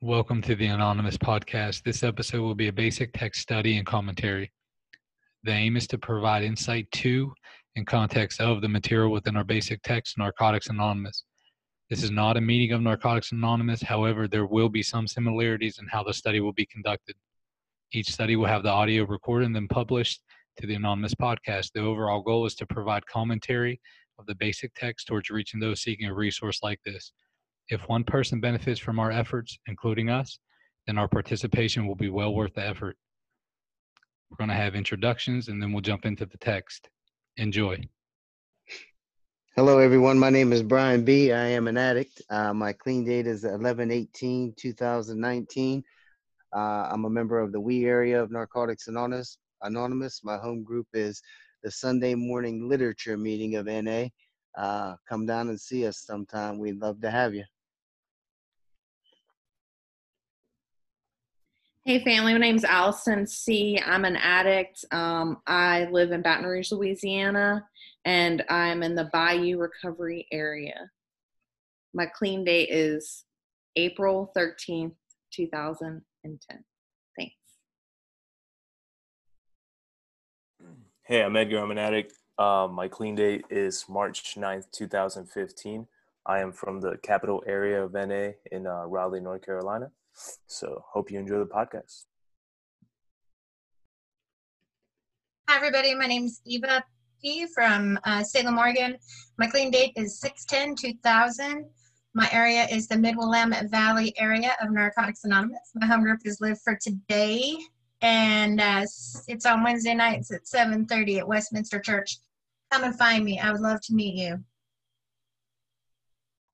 Welcome to the Anonymous Podcast. This episode will be a basic text study and commentary. The aim is to provide insight to and context of the material within our basic text, Narcotics Anonymous. This is not a meeting of Narcotics Anonymous, however, there will be some similarities in how the study will be conducted. Each study will have the audio recorded and then published to the Anonymous Podcast. The overall goal is to provide commentary of the basic text towards reaching those seeking a resource like this. If one person benefits from our efforts, including us, then our participation will be well worth the effort. We're going to have introductions and then we'll jump into the text. Enjoy. Hello, everyone. My name is Brian B. I am an addict. Uh, my clean date is 11 18 2019. Uh, I'm a member of the We area of Narcotics Anonymous. Anonymous. My home group is the Sunday morning literature meeting of NA. Uh, come down and see us sometime. We'd love to have you. Hey, family. My name's Allison C. I'm an addict. Um, I live in Baton Rouge, Louisiana, and I'm in the Bayou recovery area. My clean date is April 13th, 2010. Thanks. Hey, I'm Edgar. I'm an addict. Um, my clean date is March 9th, 2015. I am from the capital area of NA in uh, Raleigh, North Carolina. So hope you enjoy the podcast. Hi, everybody. My name is Eva P. from uh, Salem, Oregon. My clean date is 610 2000. My area is the Mid Willamette Valley area of Narcotics Anonymous. My home group is Live for Today, and uh, it's on Wednesday nights at 7:30 at Westminster Church. Come and find me. I would love to meet you.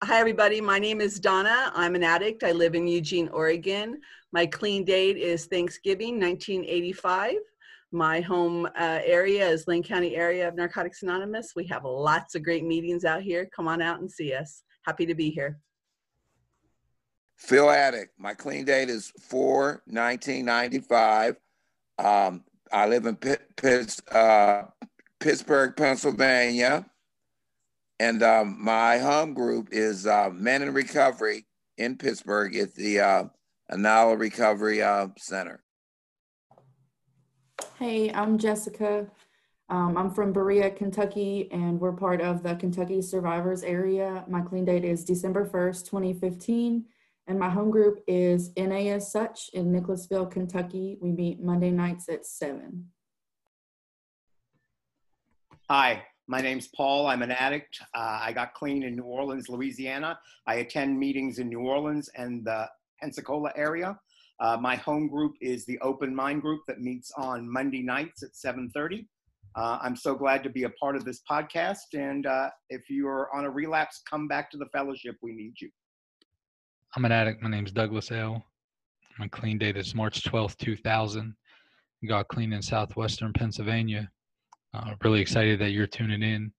Hi, everybody. My name is Donna. I'm an addict. I live in Eugene, Oregon. My clean date is Thanksgiving 1985. My home uh, area is Lane County area of Narcotics Anonymous. We have lots of great meetings out here. Come on out and see us. Happy to be here. Phil Addict. My clean date is 4 1995. Um, I live in uh, Pittsburgh, Pennsylvania. And um, my home group is uh, Men in Recovery in Pittsburgh at the uh, Anala Recovery uh, Center. Hey, I'm Jessica. Um, I'm from Berea, Kentucky, and we're part of the Kentucky Survivors area. My clean date is December 1st, 2015, and my home group is NA as such in Nicholasville, Kentucky. We meet Monday nights at 7. Hi, my name's Paul. I'm an addict. Uh, I got clean in New Orleans, Louisiana. I attend meetings in New Orleans and the Pensacola area. Uh, my home group is the Open Mind group that meets on Monday nights at 7:30. Uh, I'm so glad to be a part of this podcast. And uh, if you're on a relapse, come back to the fellowship. We need you. I'm an addict. My name's Douglas L. My clean date is March 12th, 2000. Got clean in southwestern Pennsylvania. Uh, really excited that you're tuning in.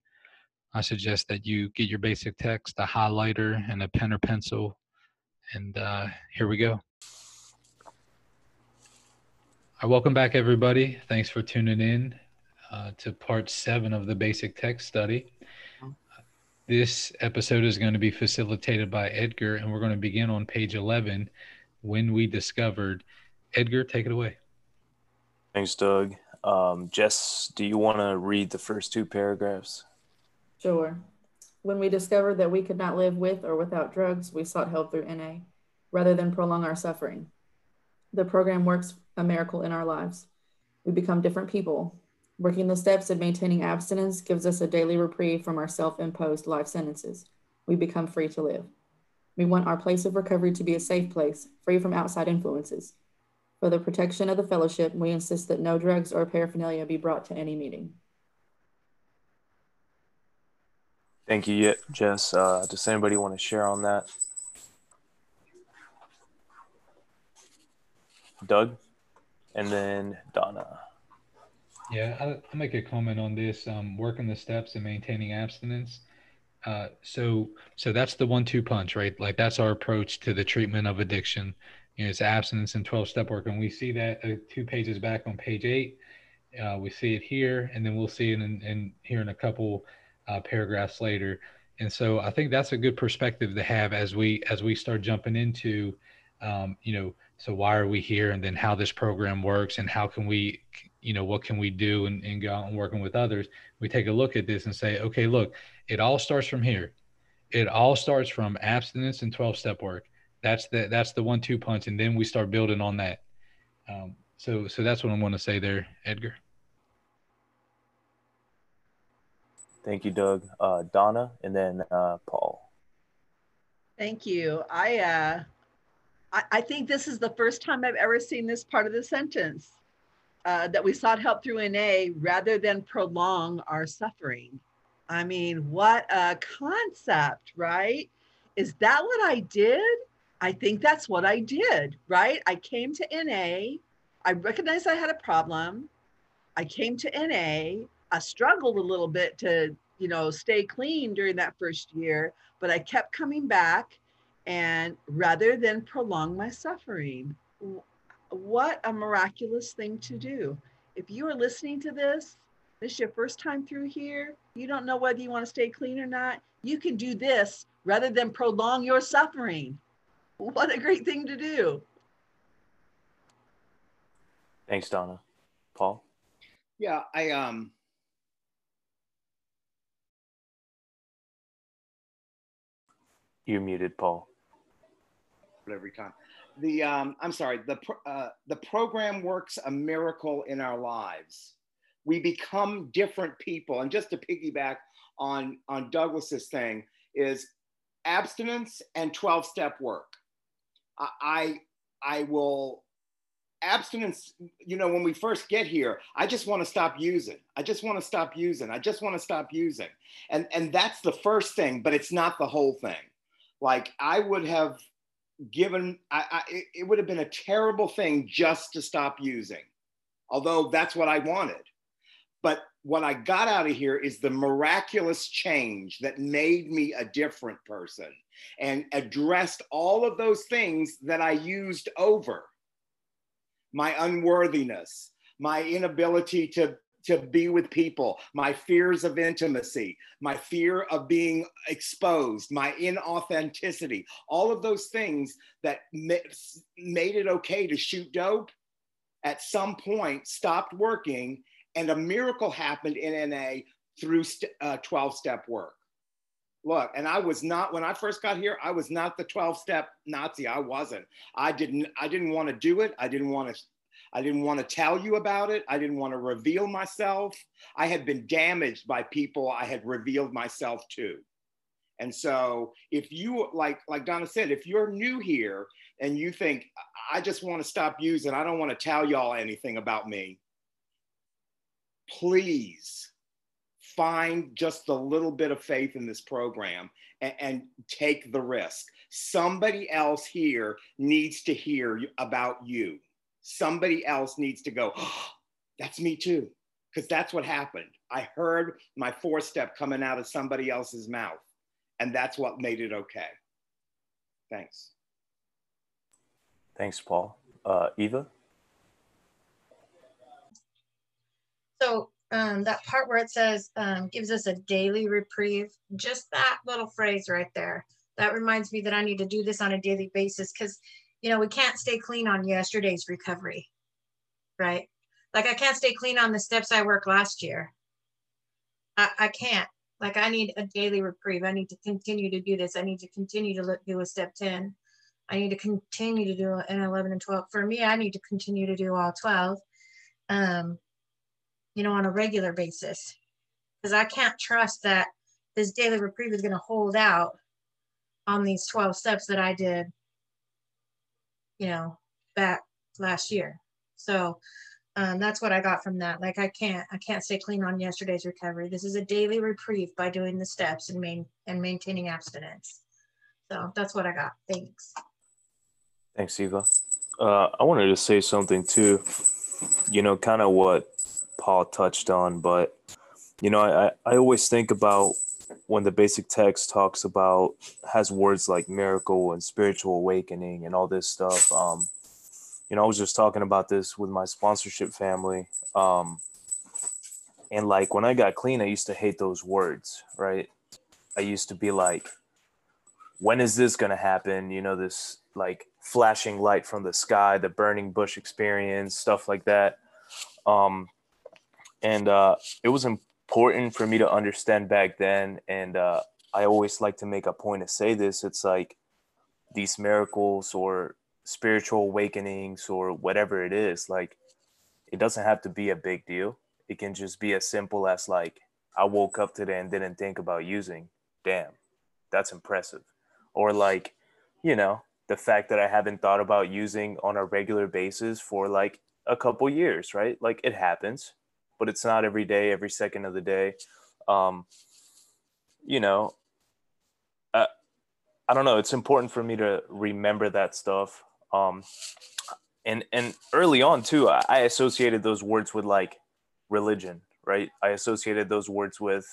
I suggest that you get your basic text, a highlighter, and a pen or pencil. And uh, here we go. Right, welcome back, everybody. Thanks for tuning in uh, to part seven of the basic text study. This episode is going to be facilitated by Edgar, and we're going to begin on page 11 when we discovered. Edgar, take it away. Thanks, Doug. Um, Jess, do you want to read the first two paragraphs? Sure. When we discovered that we could not live with or without drugs, we sought help through NA rather than prolong our suffering. The program works a miracle in our lives. We become different people. Working the steps of maintaining abstinence gives us a daily reprieve from our self imposed life sentences. We become free to live. We want our place of recovery to be a safe place, free from outside influences. For the protection of the fellowship, we insist that no drugs or paraphernalia be brought to any meeting. Thank you, Jess. Uh, does anybody want to share on that? Doug, and then Donna. Yeah, I'll, I'll make a comment on this. Um, working the steps and maintaining abstinence. Uh, so, so that's the one-two punch, right? Like that's our approach to the treatment of addiction. You know, it's abstinence and twelve-step work, and we see that uh, two pages back on page eight. Uh, we see it here, and then we'll see it in, in here in a couple uh, paragraphs later. And so, I think that's a good perspective to have as we as we start jumping into um, you know, so why are we here? And then how this program works and how can we, you know, what can we do and, and go out and working with others? We take a look at this and say, okay, look, it all starts from here. It all starts from abstinence and 12 step work. That's the, that's the one, two punch. And then we start building on that. Um, so, so that's what I want to say there, Edgar. Thank you, Doug. Uh, Donna, and then uh, Paul. Thank you. I, uh, I, I think this is the first time I've ever seen this part of the sentence uh, that we sought help through NA rather than prolong our suffering. I mean, what a concept, right? Is that what I did? I think that's what I did, right? I came to NA. I recognized I had a problem. I came to NA. I struggled a little bit to, you know, stay clean during that first year, but I kept coming back and rather than prolong my suffering. What a miraculous thing to do. If you are listening to this, this is your first time through here, you don't know whether you want to stay clean or not, you can do this rather than prolong your suffering. What a great thing to do. Thanks, Donna. Paul? Yeah, I um You're muted, Paul. every time. The um, I'm sorry. The pro- uh, the program works a miracle in our lives. We become different people. And just to piggyback on on Douglas's thing is abstinence and 12 step work. I I, will abstinence you know when we first get here i just want to stop using. I just want to stop using. I just want to stop using. And and that's the first thing but it's not the whole thing. Like i would have given I, I, it would have been a terrible thing just to stop using although that's what i wanted. But what i got out of here is the miraculous change that made me a different person and addressed all of those things that i used over my unworthiness my inability to to be with people, my fears of intimacy, my fear of being exposed, my inauthenticity, all of those things that made it okay to shoot dope at some point stopped working and a miracle happened in NA through 12 uh, step work. Look, and I was not when I first got here, I was not the 12 step Nazi. I wasn't. I didn't I didn't want to do it. I didn't want to I didn't want to tell you about it. I didn't want to reveal myself. I had been damaged by people I had revealed myself to. And so if you like like Donna said, if you're new here and you think I just want to stop using, I don't want to tell y'all anything about me. Please find just a little bit of faith in this program and, and take the risk. Somebody else here needs to hear about you somebody else needs to go, oh, that's me too. Because that's what happened. I heard my four step coming out of somebody else's mouth. And that's what made it okay. Thanks. Thanks, Paul. Uh, Eva? So um, that part where it says um, gives us a daily reprieve, just that little phrase right there, that reminds me that I need to do this on a daily basis because you know, we can't stay clean on yesterday's recovery, right? Like I can't stay clean on the steps I worked last year. I, I can't. Like I need a daily reprieve. I need to continue to do this. I need to continue to do a step 10. I need to continue to do an 11 and 12. For me, I need to continue to do all 12, um, you know, on a regular basis. Because I can't trust that this daily reprieve is going to hold out on these 12 steps that I did you know, back last year. So um, that's what I got from that. Like I can't, I can't stay clean on yesterday's recovery. This is a daily reprieve by doing the steps and main and maintaining abstinence. So that's what I got. Thanks. Thanks, Eva. Uh, I wanted to say something too. You know, kind of what Paul touched on, but you know, I I always think about when the basic text talks about has words like miracle and spiritual awakening and all this stuff um you know i was just talking about this with my sponsorship family um and like when i got clean i used to hate those words right i used to be like when is this going to happen? You know, this like flashing light from the sky, the burning bush experience, stuff like that. Um, and uh, it was important for me to understand back then. And uh, I always like to make a point to say this. It's like these miracles or spiritual awakenings or whatever it is, like it doesn't have to be a big deal. It can just be as simple as like I woke up today and didn't think about using. Damn, that's impressive. Or like, you know, the fact that I haven't thought about using on a regular basis for like a couple years, right? Like it happens, but it's not every day, every second of the day. Um, you know, uh, I don't know. It's important for me to remember that stuff. Um, and and early on too, I, I associated those words with like religion, right? I associated those words with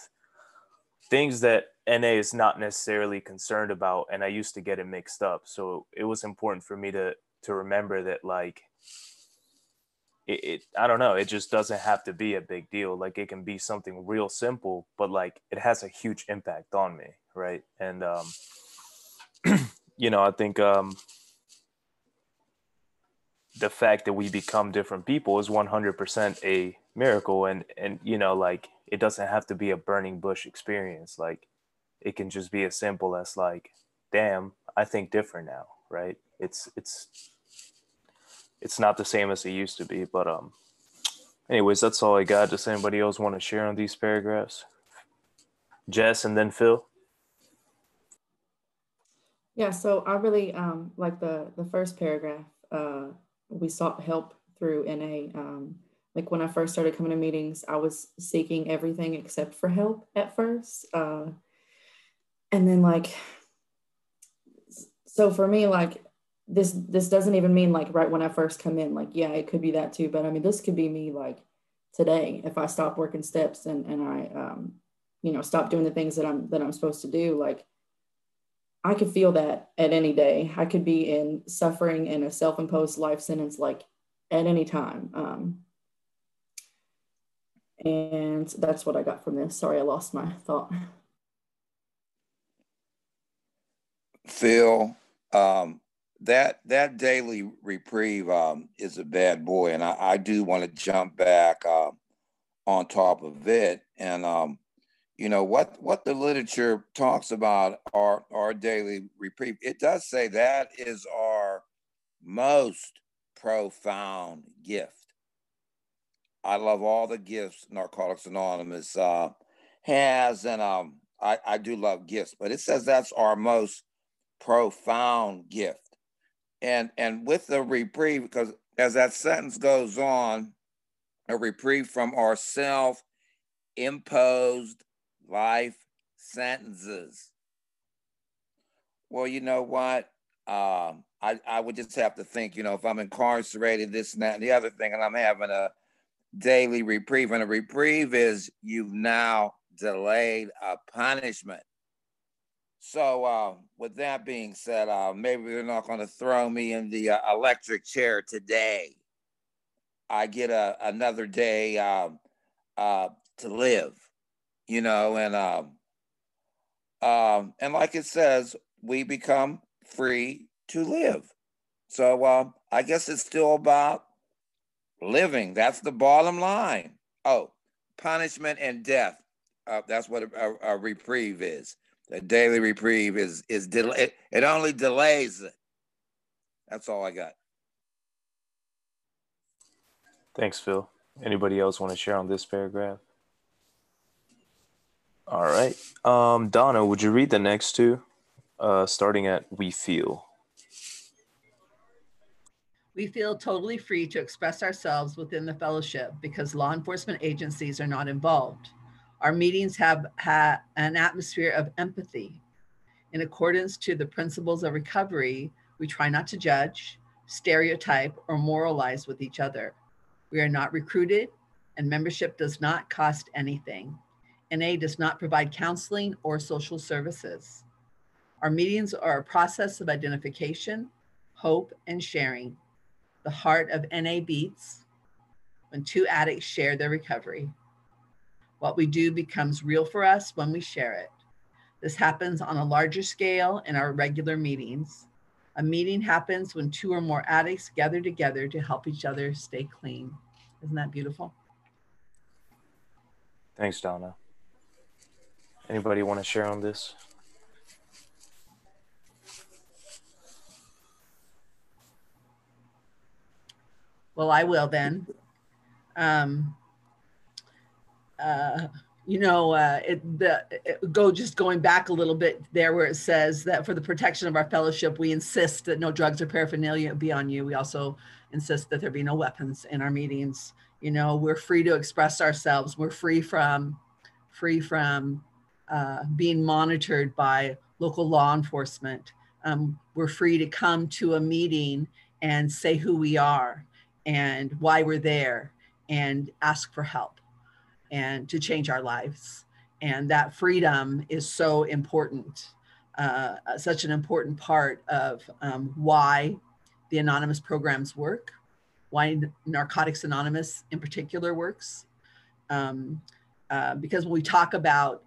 things that NA is not necessarily concerned about, and I used to get it mixed up. So it was important for me to to remember that like it, it, I don't know, it just doesn't have to be a big deal. Like it can be something real simple, but like it has a huge impact on me, right? And um you know, I think um the fact that we become different people is 100% a miracle and and you know like it doesn't have to be a burning bush experience like it can just be as simple as like damn i think different now right it's it's it's not the same as it used to be but um anyways that's all i got does anybody else want to share on these paragraphs jess and then phil yeah so i really um like the the first paragraph uh we sought help through na um like when I first started coming to meetings, I was seeking everything except for help at first. Uh, and then like, so for me, like this, this doesn't even mean like right when I first come in, like, yeah, it could be that too. But I mean, this could be me like today, if I stop working steps and, and I, um, you know, stop doing the things that I'm, that I'm supposed to do. Like I could feel that at any day. I could be in suffering in a self-imposed life sentence, like at any time. Um, and that's what I got from this. Sorry, I lost my thought. Phil, um, that that daily reprieve um, is a bad boy, and I, I do want to jump back uh, on top of it. And um, you know what what the literature talks about our our daily reprieve. It does say that is our most profound gift. I love all the gifts Narcotics Anonymous uh, has, and um, I, I do love gifts, but it says that's our most profound gift. And and with the reprieve, because as that sentence goes on, a reprieve from our self-imposed life sentences. Well, you know what? Um, I, I would just have to think, you know, if I'm incarcerated, this and that and the other thing, and I'm having a daily reprieve. And a reprieve is you've now delayed a punishment. So, uh, with that being said, uh, maybe they're not going to throw me in the uh, electric chair today. I get a, another day um, uh, to live, you know, and um, um, and like it says, we become free to live. So uh, I guess it's still about living. That's the bottom line. Oh, punishment and death. Uh, that's what a, a, a, reprieve is. The daily reprieve is is del- it, it only delays it. That's all I got. Thanks, Phil. Anybody else want to share on this paragraph? All right. Um, Donna, would you read the next two, uh, starting at we feel? We feel totally free to express ourselves within the fellowship because law enforcement agencies are not involved. Our meetings have, an atmosphere of empathy. In accordance to the principles of recovery, we try not to judge, stereotype, or moralize with each other. We are not recruited, and membership does not cost anything. NA does not provide counseling or social services. Our meetings are a process of identification, hope, and sharing the heart of NA beats when two addicts share their recovery. What we do becomes real for us when we share it. This happens on a larger scale in our regular meetings. A meeting happens when two or more addicts gather together to help each other stay clean. Isn't that beautiful? Thanks, Donna. Anybody want to share on this? Well, I will then. Um, uh, you know, uh, it, the, it, go just going back a little bit there where it says that for the protection of our fellowship, we insist that no drugs or paraphernalia be on you. We also insist that there be no weapons in our meetings. You know, we're free to express ourselves. We're free from, free from uh, being monitored by local law enforcement. Um, we're free to come to a meeting and say who we are and why we're there and ask for help and to change our lives. And that freedom is so important, uh, such an important part of um, why the anonymous programs work, why Narcotics Anonymous in particular works. Um, uh, because when we talk about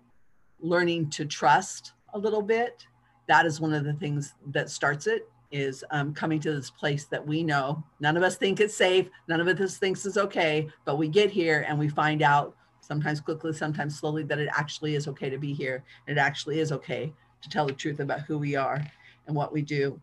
learning to trust a little bit, that is one of the things that starts it is um, coming to this place that we know none of us think it's safe none of us thinks it's okay but we get here and we find out sometimes quickly sometimes slowly that it actually is okay to be here. And it actually is okay to tell the truth about who we are and what we do.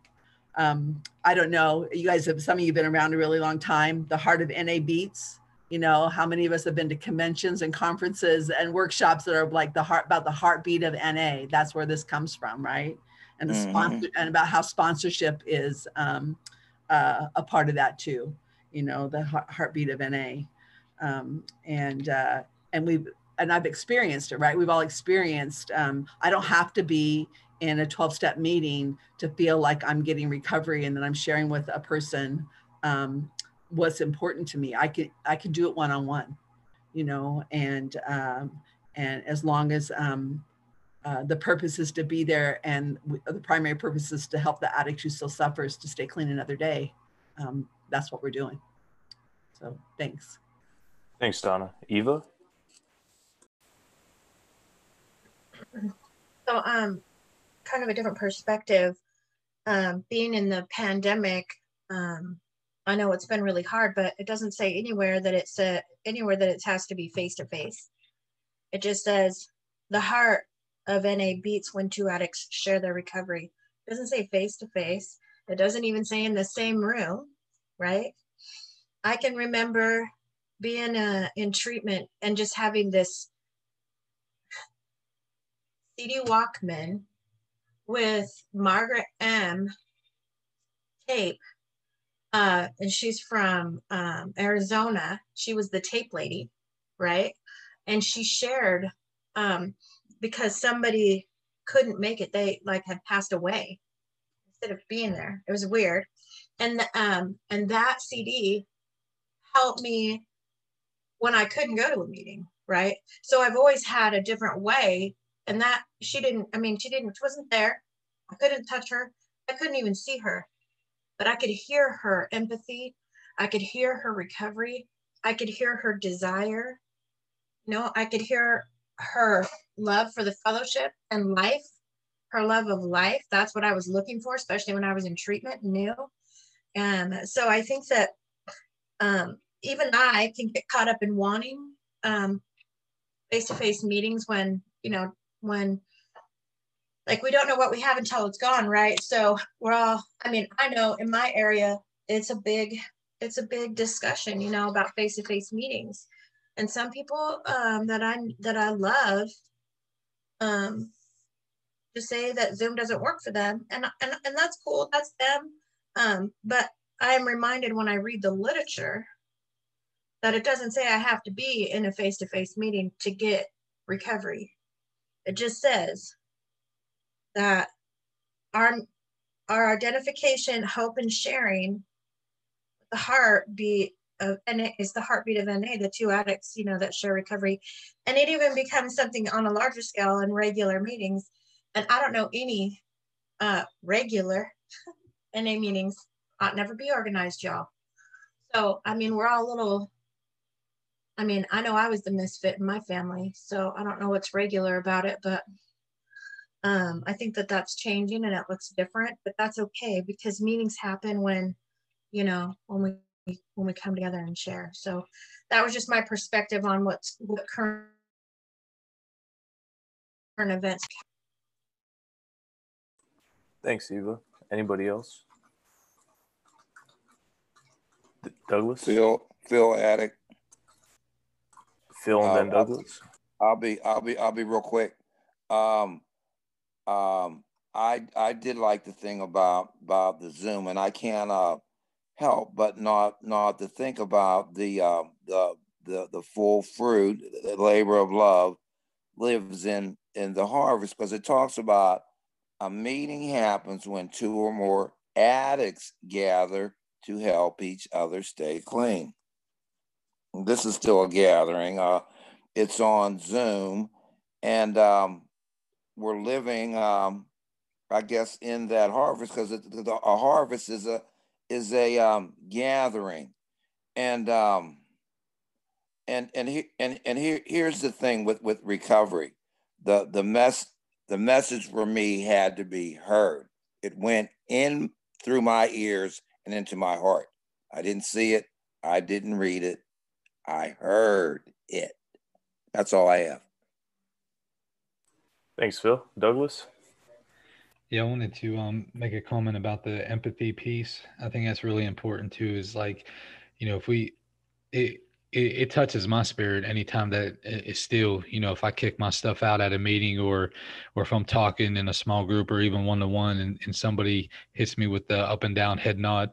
Um, i don't know. You guys have some of you have been around a really long time. The heart of na beats you know how many of us have been to conventions and conferences and workshops that are like the heart about the heartbeat of na that's where this comes from right? And the mm-hmm. sponsor and about how sponsorship is um, uh, a part of that too. You know, the heartbeat of NA, um, and uh, and we've and I've experienced it. Right, we've all experienced. Um, I don't have to be in a 12 step meeting to feel like I'm getting recovery and that I'm sharing with a person um, what's important to me. I can I could do it one on one, you know, and um, and as long as um, uh, the purpose is to be there and the primary purpose is to help the addict who still suffers to stay clean another day um, that's what we're doing so thanks thanks donna eva so um kind of a different perspective um, being in the pandemic um, i know it's been really hard but it doesn't say anywhere that it's uh, anywhere that it has to be face to face it just says the heart of NA beats when two addicts share their recovery. It doesn't say face to face. It doesn't even say in the same room, right? I can remember being uh, in treatment and just having this CD Walkman with Margaret M tape. Uh, and she's from um, Arizona. She was the tape lady, right? And she shared um, because somebody couldn't make it. They like had passed away instead of being there. It was weird. And um and that CD helped me when I couldn't go to a meeting, right? So I've always had a different way. And that she didn't, I mean, she didn't, she wasn't there. I couldn't touch her. I couldn't even see her. But I could hear her empathy. I could hear her recovery. I could hear her desire. You know, I could hear her love for the fellowship and life, her love of life. That's what I was looking for, especially when I was in treatment new. And so I think that um, even I can get caught up in wanting um, face to face meetings when, you know, when like we don't know what we have until it's gone, right? So we're all, I mean, I know in my area, it's a big, it's a big discussion, you know, about face to face meetings and some people um, that I that I love um, to say that Zoom doesn't work for them, and and and that's cool. That's them. Um, but I am reminded when I read the literature that it doesn't say I have to be in a face-to-face meeting to get recovery. It just says that our our identification, hope, and sharing the heart be of NA is the heartbeat of NA, the two addicts, you know, that share recovery. And it even becomes something on a larger scale in regular meetings. And I don't know any uh, regular NA meetings ought never be organized, y'all. So, I mean, we're all a little, I mean, I know I was the misfit in my family, so I don't know what's regular about it, but Um, I think that that's changing and it looks different, but that's okay because meetings happen when, you know, when we when we come together and share. So that was just my perspective on what's what current current events. Thanks, Eva. Anybody else? D- Douglas? Phil, Phil Attic. Phil and then Uh, I'll- Douglas. I'll be, I'll be, I'll be real quick. Um, um, I, I did like the thing about, about the Zoom and I can't, uh, help but not, not to think about the, uh, the, the, the full fruit, the labor of love lives in, in the harvest because it talks about a meeting happens when two or more addicts gather to help each other stay clean. This is still a gathering. Uh, it's on Zoom, and um, we're living, um, I guess, in that harvest because a harvest is a is a um, gathering, and um, and and he, and and here here's the thing with with recovery, the the mess the message for me had to be heard. It went in through my ears and into my heart. I didn't see it. I didn't read it. I heard it. That's all I have. Thanks, Phil. Douglas? Yeah, I wanted to um, make a comment about the empathy piece. I think that's really important too. Is like, you know, if we, it, it, it touches my spirit anytime that it's still, you know, if I kick my stuff out at a meeting or, or if I'm talking in a small group or even one to one, and and somebody hits me with the up and down head nod,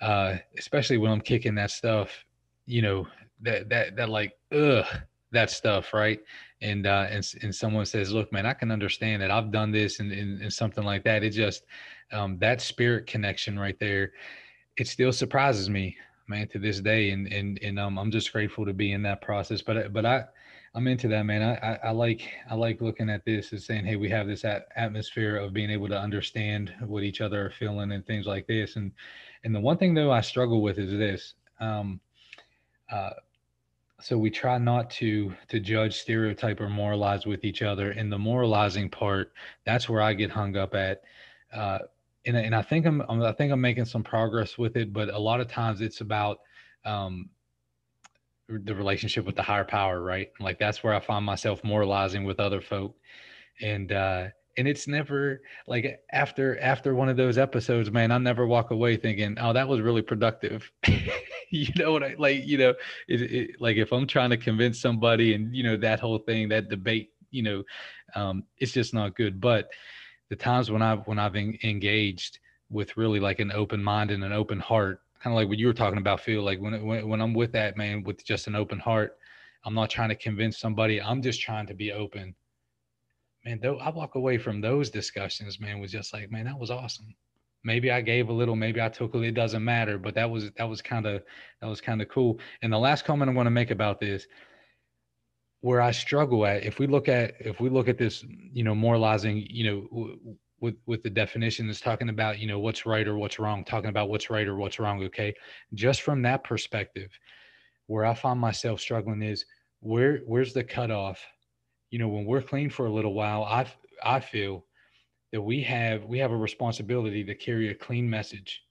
uh, especially when I'm kicking that stuff, you know, that that that like, ugh, that stuff, right? and uh, and and someone says, "Look, man, I can understand that I've done this and and, and something like that." It just um, that spirit connection right there, it still surprises me, man, to this day. And and and um, I'm just grateful to be in that process. But but I I'm into that, man. I, I, I like I like looking at this and saying, hey, we have this at- atmosphere of being able to understand what each other are feeling and things like this. And and the one thing though I struggle with is this. Um, uh, so we try not to to judge stereotype or moralize with each other and the moralizing part that's where i get hung up at uh, and, and i think I'm, i think i'm making some progress with it but a lot of times it's about um, the relationship with the higher power right? Like that's where i find myself moralizing with other folk and uh and it's never like after after one of those episodes man i never walk away thinking oh that was really productive you know what i like you know it, it, like if i'm trying to convince somebody and you know that whole thing that debate you know um it's just not good. But the times when i've when i've en- engaged with really like an open mind and an open heart kind of like what you were talking about feel like when, when when i'm with that man with just an open heart i'm not trying to convince somebody. I'm just trying to be open. Man, though I walk away from those discussions, man, was just like, man, that was awesome. Maybe I gave a little, maybe I took a little, it doesn't matter, but that was that was kind of that was kind of cool. And the last comment I'm going to make about this, where I struggle at, if we look at if we look at this, you know, moralizing, you know, w- with with the definition that's talking about, you know, what's right or what's wrong, talking about what's right or what's wrong, okay? Just from that perspective, where I find myself struggling is where where's the cutoff you know when we're clean for a little while i i feel that we have we have a responsibility to carry a clean message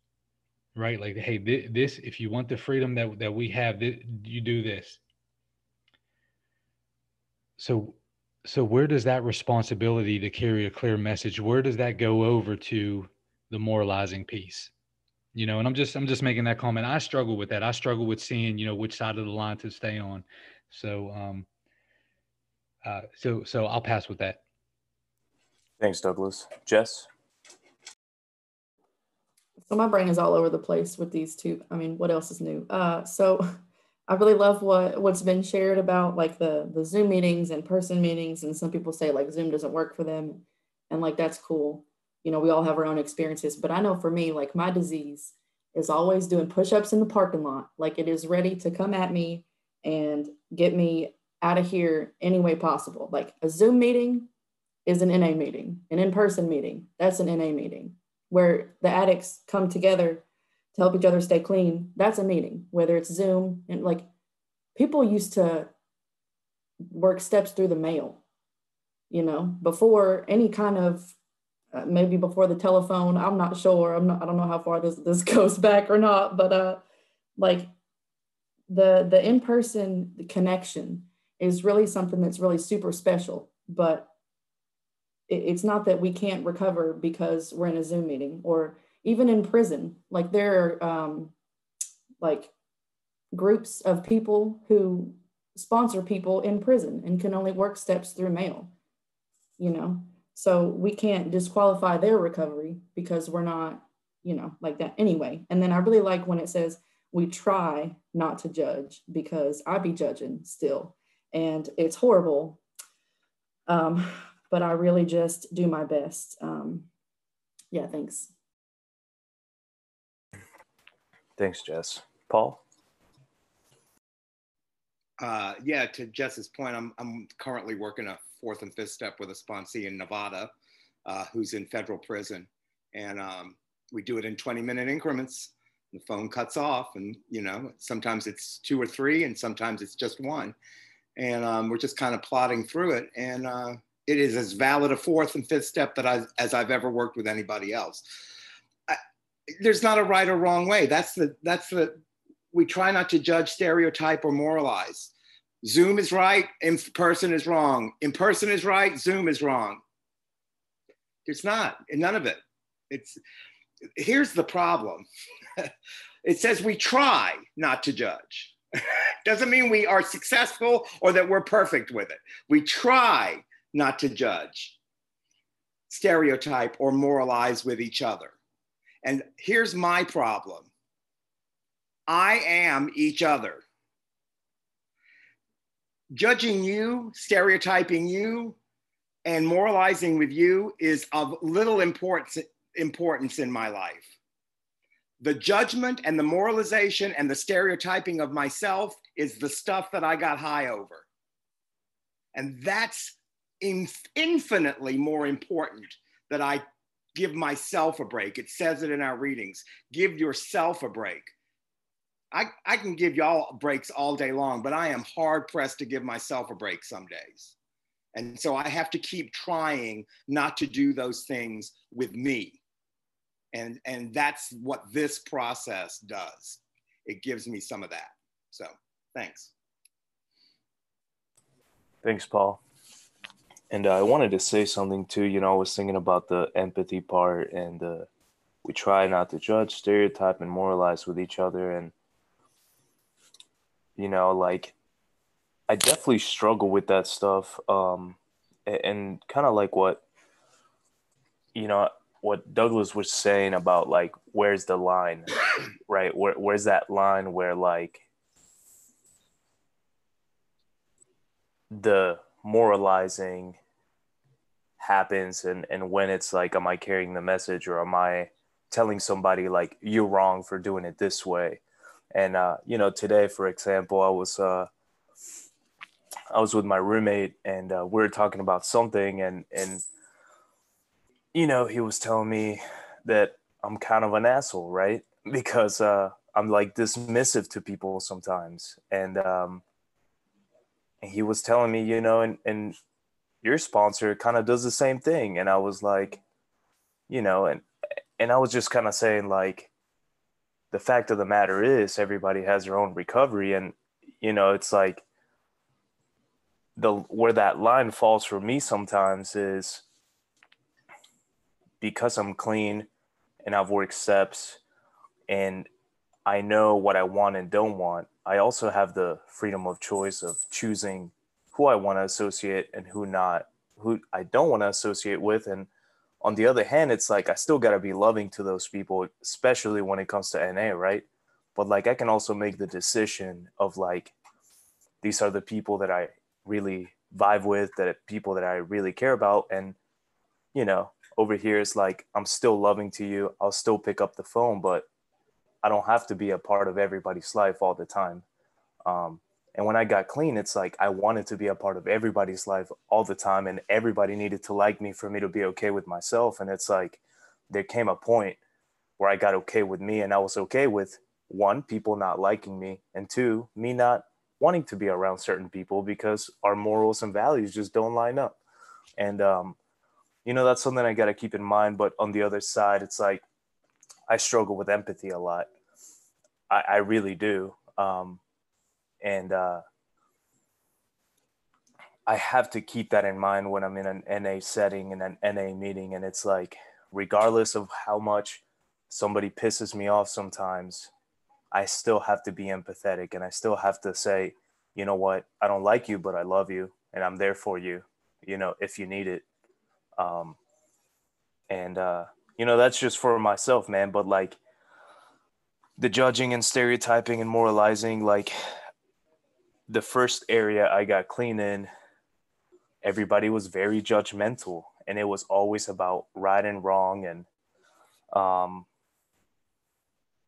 right? Like hey this, this if you want the freedom that that we have this, you do this. So so where does that responsibility to carry a clear message where does that go over to the moralizing piece? You know and i'm just i'm just making that comment. I struggle with that. I struggle with seeing you know which side of the line to stay on. So um uh, so so I'll pass with that. Thanks, Douglas. Jess? So my brain is all over the place with these two. I mean, what else is new? Uh, so I really love what what's been shared about like the the Zoom meetings and person meetings, and some people say like Zoom doesn't work for them, and like that's cool. You know, we all have our own experiences, but I know for me, like my disease is always doing push-ups in the parking lot. Like it is ready to come at me and get me out of here any way possible. Like a Zoom meeting is an NA meeting, an in person meeting, that's an NA meeting where the addicts come together to help each other stay clean. That's a meeting, whether it's Zoom and like people used to work steps through the mail. you know, before any kind of uh, maybe before the telephone. I'm not sure. I'm not. I don't know how far this this goes back or not. But uh, like the the in person connection is really something that's really super special. But it's not that we can't recover because we're in a Zoom meeting or even in prison. Like there are um, like groups of people who sponsor people in prison and can only work steps through mail. You know, so we can't disqualify their recovery because we're not, you know, like that anyway. And then I really like when it says we try not to judge because I be judging still. And it's horrible. Um, but I really just do my best. Um, yeah, thanks. Thanks, Jess. Paul? Uh, yeah, to Jess's point, I'm, I'm currently working a fourth and fifth step with a sponsee in Nevada uh, who's in federal prison. And um, we do it in 20 minute increments. The phone cuts off, and you know, sometimes it's two or three, and sometimes it's just one. And um, we're just kind of plodding through it. And uh, it is as valid a fourth and fifth step that I, as I've ever worked with anybody else. I, there's not a right or wrong way. That's the that's the we try not to judge, stereotype, or moralize. Zoom is right, in person is wrong. In person is right, Zoom is wrong. It's not, none of it. It's here's the problem. it says we try not to judge. Doesn't mean we are successful or that we're perfect with it. We try not to judge, stereotype, or moralize with each other. And here's my problem I am each other judging you, stereotyping you, and moralizing with you is of little importance, importance in my life. The judgment and the moralization and the stereotyping of myself is the stuff that I got high over. And that's in, infinitely more important that I give myself a break. It says it in our readings give yourself a break. I, I can give y'all breaks all day long, but I am hard pressed to give myself a break some days. And so I have to keep trying not to do those things with me. And, and that's what this process does. It gives me some of that. So thanks. Thanks, Paul. And uh, I wanted to say something too. You know, I was thinking about the empathy part and uh, we try not to judge, stereotype, and moralize with each other. And you know like i definitely struggle with that stuff um and kind of like what you know what douglas was saying about like where's the line right Where, where's that line where like the moralizing happens and and when it's like am i carrying the message or am i telling somebody like you're wrong for doing it this way and uh, you know, today, for example, I was uh, I was with my roommate, and uh, we were talking about something, and and you know, he was telling me that I'm kind of an asshole, right? Because uh, I'm like dismissive to people sometimes, and um, and he was telling me, you know, and and your sponsor kind of does the same thing, and I was like, you know, and and I was just kind of saying like the fact of the matter is everybody has their own recovery and you know it's like the where that line falls for me sometimes is because I'm clean and I've worked steps and I know what I want and don't want. I also have the freedom of choice of choosing who I want to associate and who not, who I don't want to associate with and on the other hand, it's like I still gotta be loving to those people, especially when it comes to NA, right? But like I can also make the decision of like these are the people that I really vibe with, that people that I really care about. And you know, over here it's like I'm still loving to you. I'll still pick up the phone, but I don't have to be a part of everybody's life all the time. Um, and when I got clean, it's like I wanted to be a part of everybody's life all the time, and everybody needed to like me for me to be okay with myself. And it's like there came a point where I got okay with me, and I was okay with one, people not liking me, and two, me not wanting to be around certain people because our morals and values just don't line up. and um, you know that's something I got to keep in mind. But on the other side, it's like I struggle with empathy a lot. I, I really do, um, and uh, I have to keep that in mind when I'm in an NA setting and an NA meeting, and it's like regardless of how much somebody pisses me off sometimes I still have to be empathetic and I still have to say, you know what, I don't like you, but I love you and I'm there for you, you know, if you need it. Um, and, uh, you know, that's just for myself, man. But like the judging and stereotyping and moralizing, like the first area I got clean in, everybody was very judgmental and it was always about right and wrong and, um,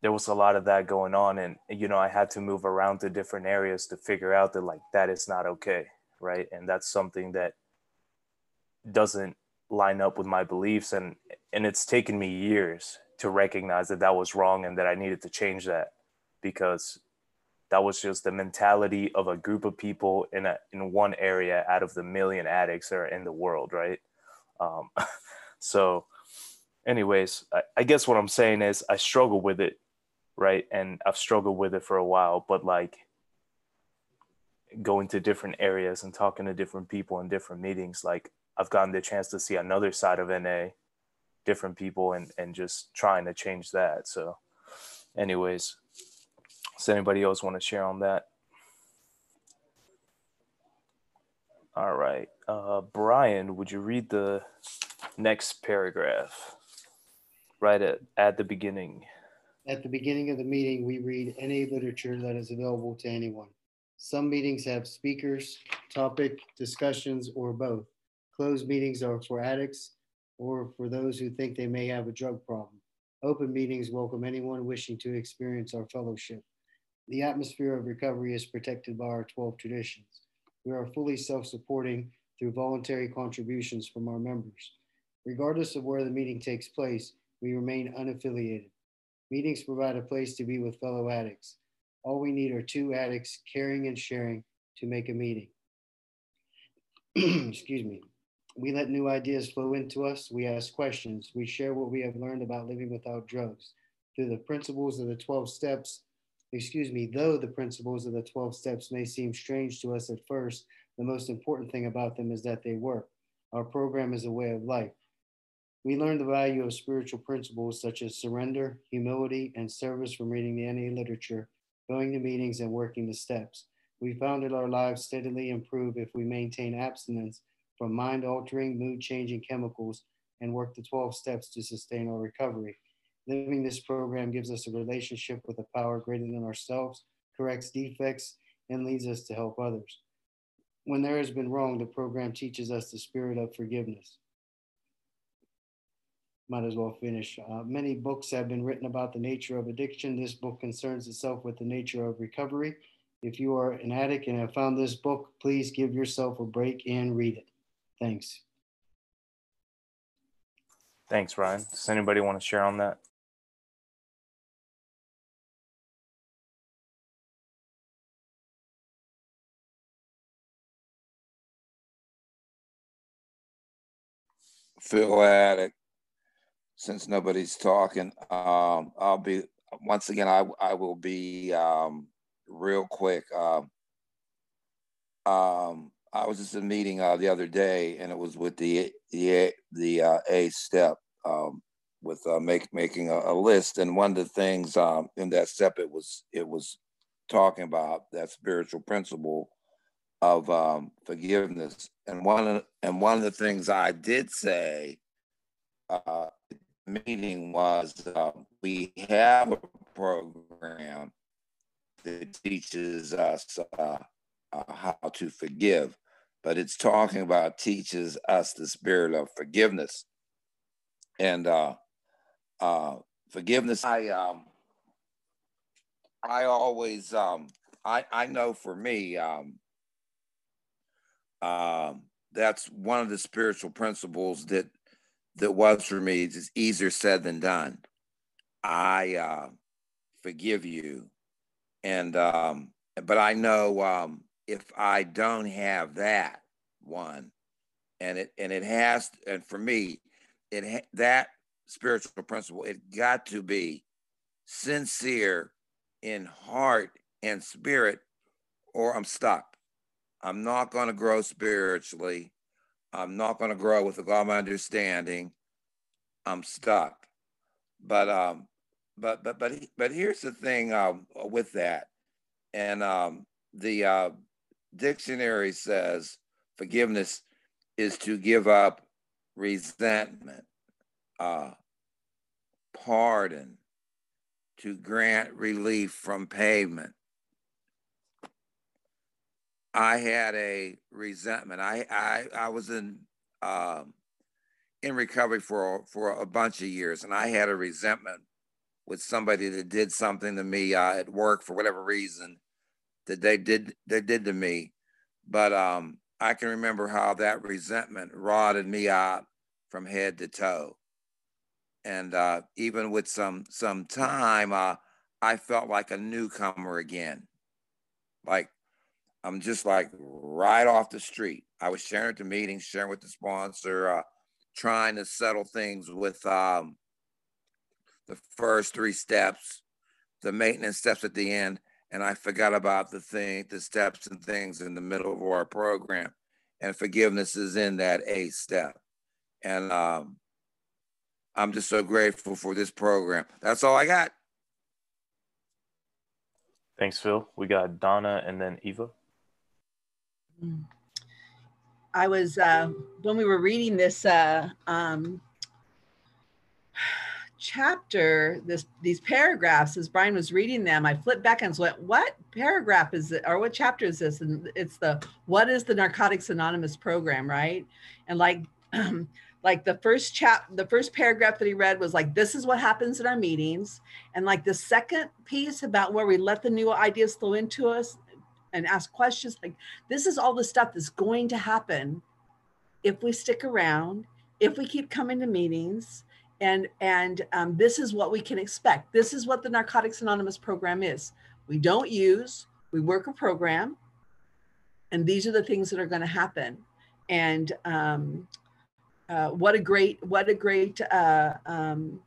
there was a lot of that going on and you know i had to move around to different areas to figure out that like that is not okay right? And that's something that doesn't line up with my beliefs and and it's taken me years to recognize that that was wrong and that i needed to change that because that was just the mentality of a group of people in a in one area out of the million addicts that are in the world right um, so anyways I, I guess what i'm saying is i struggle with it right? And I've struggled with it for a while, but like going to different areas and talking to different people in different meetings, like I've gotten the chance to see another side of NA, different people, and and just trying to change that. So, anyways, does anybody else want to share on that? All right, uh, Brian, would you read the next paragraph right at, at the beginning? At the beginning of the meeting, we read any literature that is available to anyone. Some meetings have speakers, topic, discussions, or both. Closed meetings are for addicts or for those who think they may have a drug problem. Open meetings welcome anyone wishing to experience our fellowship. The atmosphere of recovery is protected by our 12 traditions. We are fully self supporting through voluntary contributions from our members. Regardless of where the meeting takes place, we remain unaffiliated. Meetings provide a place to be with fellow addicts. All we need are two addicts caring and sharing to make a meeting. Excuse me. We let new ideas flow into us. We ask questions. We share what we have learned about living without drugs. Through the principles of the 12 steps, excuse me, though the principles of the 12 steps may seem strange to us at first, the most important thing about them is that they work. Our program is a way of life. We learn the value of spiritual principles such as surrender, humility, and service from reading the NA literature, going to meetings, and working the steps. We found that our lives steadily improve if we maintain abstinence from mind altering, mood changing chemicals and work the 12 steps to sustain our recovery. Living this program gives us a relationship with a power greater than ourselves, corrects defects, and leads us to help others. When there has been wrong, the program teaches us the spirit of forgiveness might as well finish. Uh, many books have been written about the nature of addiction. This book concerns itself with the nature of recovery. If you are an addict and have found this book, please give yourself a break and read it. Thanks. Thanks, Ryan. Does anybody want to share on that? Phil at it. since nobody's talking, um, I'll be once again. I I will be um, real quick. Um, um, I was just in a meeting uh, the other day, and it was with the the the uh, A step um, with uh, make, making a, a, list. And one of the things um, in that step, it was it was talking about that spiritual principle of um, forgiveness. And one of and one of the things I did say uh, meeting was uh, we have a program that teaches us uh, uh, how to forgive, but it's talking about teaches us the spirit of forgiveness and uh, uh, forgiveness. I um, I always um, I I know for me um, um, that's one of the spiritual principles that that was for me is easier said than done. I uh, forgive you, and um, but I know um, if I don't have that one, and it and it has and for me it that spiritual principle it got to be sincere in heart and spirit or i'm stuck i'm not going to grow spiritually. I'm not going to grow with god my understanding. I'm stuck. But um but but but but here's the thing um, with that. And um the uh dictionary says forgiveness is to give up resentment, uh, pardon, to grant relief from payment. I had a resentment. I I, I was in um, in recovery for for a bunch of years, and I had a resentment with somebody that did something to me uh, at work for whatever reason that they did they did to me. But um, I can remember how that resentment rotted me out from head to toe. And uh, even with some some time, uh, I felt like a newcomer again. Like I'm just like right off the street. I was sharing at the meeting, sharing with the sponsor, uh, trying to settle things with um, the first three steps, the maintenance steps at the end, and I forgot about the thing, the steps and things in the middle of our program. And forgiveness is in that eighth step. And um, I'm just so grateful for this program. That's all I got. Thanks, Phil. We got Donna and then Eva. I was, uh, when we were reading this uh, um, chapter, this these paragraphs, as Brian was reading them, I flipped back and went, "What paragraph is it, or what chapter is this?" And it's the "What is the Narcotics Anonymous program?" Right, and like. like the first chap the first paragraph that he read was like this is what happens in our meetings and like the second piece about where we let the new ideas flow into us and ask questions like this is all the stuff that's going to happen if we stick around if we keep coming to meetings and and um, this is what we can expect. This is what the narcotics anonymous program is. We don't use we work a program and these are the things that are going to happen. And um, uh, what a great what a great uh, um,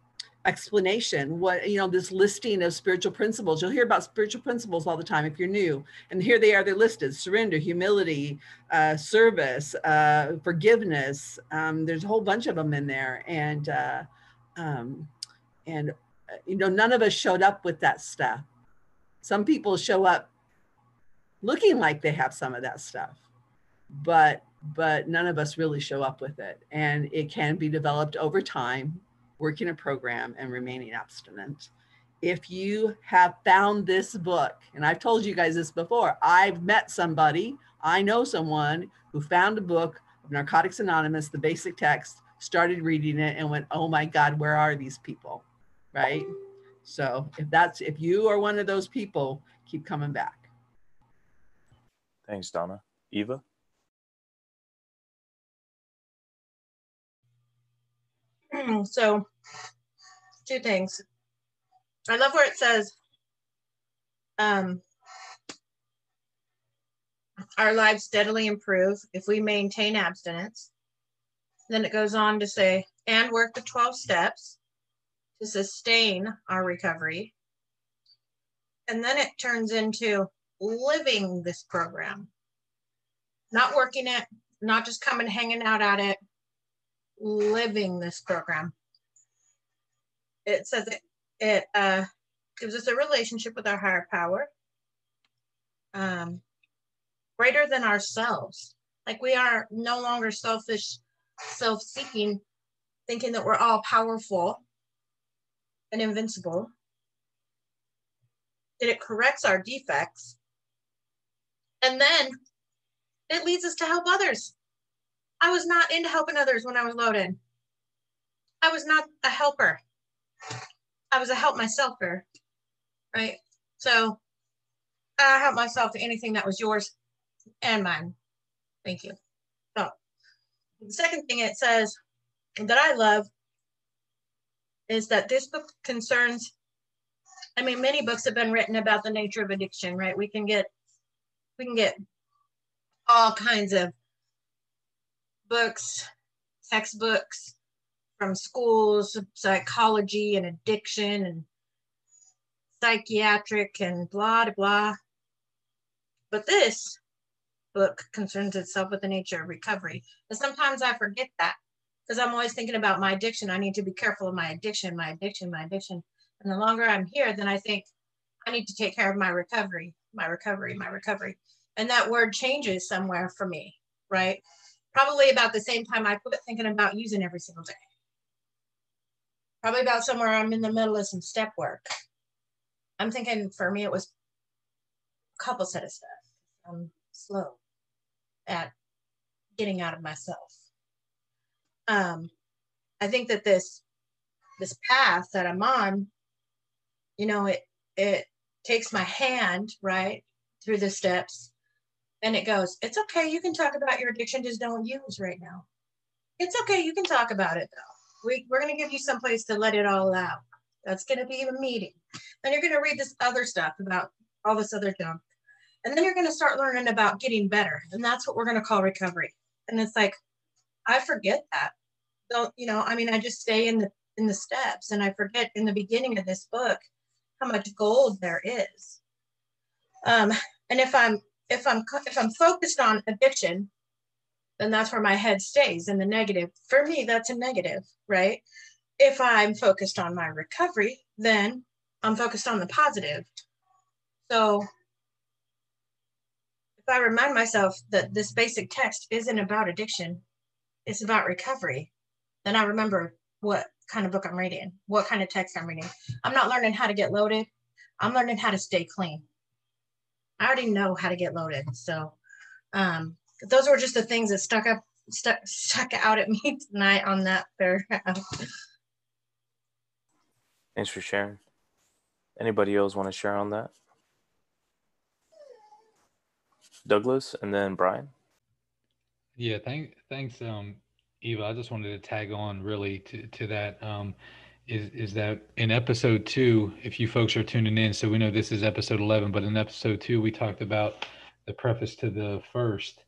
explanation what you know this listing of spiritual principles. You'll hear about spiritual principles all the time if you're new. And here they are they're listed surrender humility uh, service uh, forgiveness. Um, there's a whole bunch of them in there. And uh, um, and you know none of us showed up with that stuff. Some people show up looking like they have some of that stuff but but none of us really show up with it. And it can be developed over time working a program and remaining abstinent if you have found this book and i've told you guys this before i've met somebody i know someone who found a book of narcotics anonymous the basic text started reading it and went, oh my God, where are these people? Right? So if that's, if you are one of those people, keep coming back. Thanks, Donna. Eva? So two things. I love where it says, um, our lives steadily improve if we maintain abstinence. Then it goes on to say, and work the 12 steps to sustain our recovery. And then it turns into living this program, not working it, not just coming hanging out at it, living this program. It says it, it uh, gives us a relationship with our higher power, um, greater than ourselves. Like we are no longer selfish self seeking, thinking that we're all powerful and invincible. That it corrects our defects. And then it leads us to help others. I was not into helping others when I was loaded. I was not a helper. I was a help myselfer, right? So I help myself to anything that was yours and mine. Thank you. So the second thing it says that I love is that this book concerns, I mean, many books have been written about the nature of addiction, right? We can get, we can get all kinds of books, textbooks from schools, psychology and addiction and psychiatric and blah, blah, blah. But this book concerns itself with the nature of recovery. And sometimes I forget that because I'm always thinking about my addiction. I need to be careful of my addiction, my addiction, my addiction. And the longer I'm here, then I think I need to take care of my recovery, my recovery, my recovery. And that word changes somewhere for me, right? Probably about the same time I quit thinking about using every single day. Probably about somewhere I'm in the middle of some step work. I'm thinking for me, it was a couple set of stuff. I'm slow at getting out of myself. Um, I think that this this path that I'm on, you know, it it takes my hand right through the steps, and it goes. It's okay. You can talk about your addiction. Just don't use right now. It's okay. You can talk about it though. We we're gonna give you some place to let it all out. That's gonna be a meeting. Then you're gonna read this other stuff about all this other junk. And then you're going to start learning about getting better. And that's what we're going to call recovery. And it's like, I forget that. Don't, you know, I mean, I just stay in the in the steps and I forget in the beginning of this book how much gold there is. Um, and if I'm if I'm if I'm focused on addiction, then that's where my head stays in the negative. For me, that's a negative, right? If I'm focused on my recovery, then I'm focused on the positive. So if I remind myself that this basic text isn't about addiction, it's about recovery, then I remember what kind of book I'm reading, what kind of text I'm reading. I'm not learning how to get loaded. I'm learning how to stay clean. I already know how to get loaded. So um, those were just the things that stuck up stuck stuck out at me tonight on that paragraph. Thanks for sharing. Anybody else want to share on that? Douglas and then Brian. Yeah, thank, thanks, um, Eva. I just wanted to tag on really to, to that. Um, is, is that in episode two, if you folks are tuning in, so we know this is episode 11, but in episode two, we talked about the preface to the first.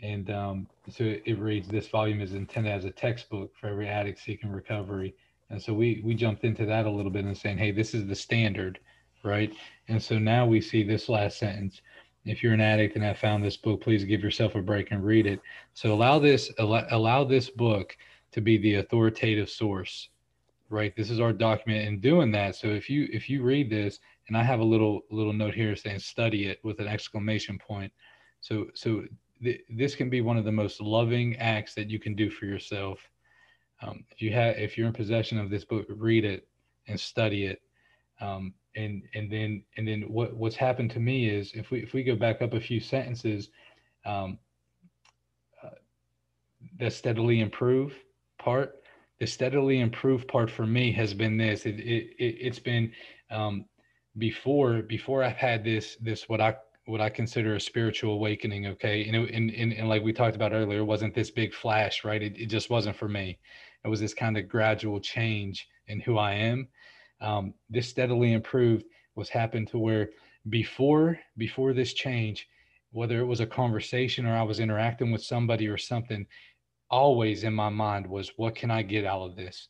And um, so it, it reads, this volume is intended as a textbook for every addict seeking recovery. And so we, we jumped into that a little bit and saying, hey, this is the standard, right? And so now we see this last sentence if you're an addict and have found this book, please give yourself a break and read it. So allow this allow, allow this book to be the authoritative source, right? This is our document in doing that. So if you if you read this, and I have a little little note here saying study it with an exclamation point. So so th- this can be one of the most loving acts that you can do for yourself. Um, if you have if you're in possession of this book, read it and study it. Um, and and then and then what what's happened to me is if we if we go back up a few sentences um, uh, the steadily improve part the steadily improved part for me has been this. It, it, it has been um, before before i've had this this what i what i consider a spiritual awakening okay? You know and, and, and like we talked about earlier it wasn't this big flash right? It, it just wasn't for me. It was this kind of gradual change in who i am. Um, this steadily improved was happened to where before before this change whether it was a conversation or i was interacting with somebody or something always in my mind was what can i get out of this?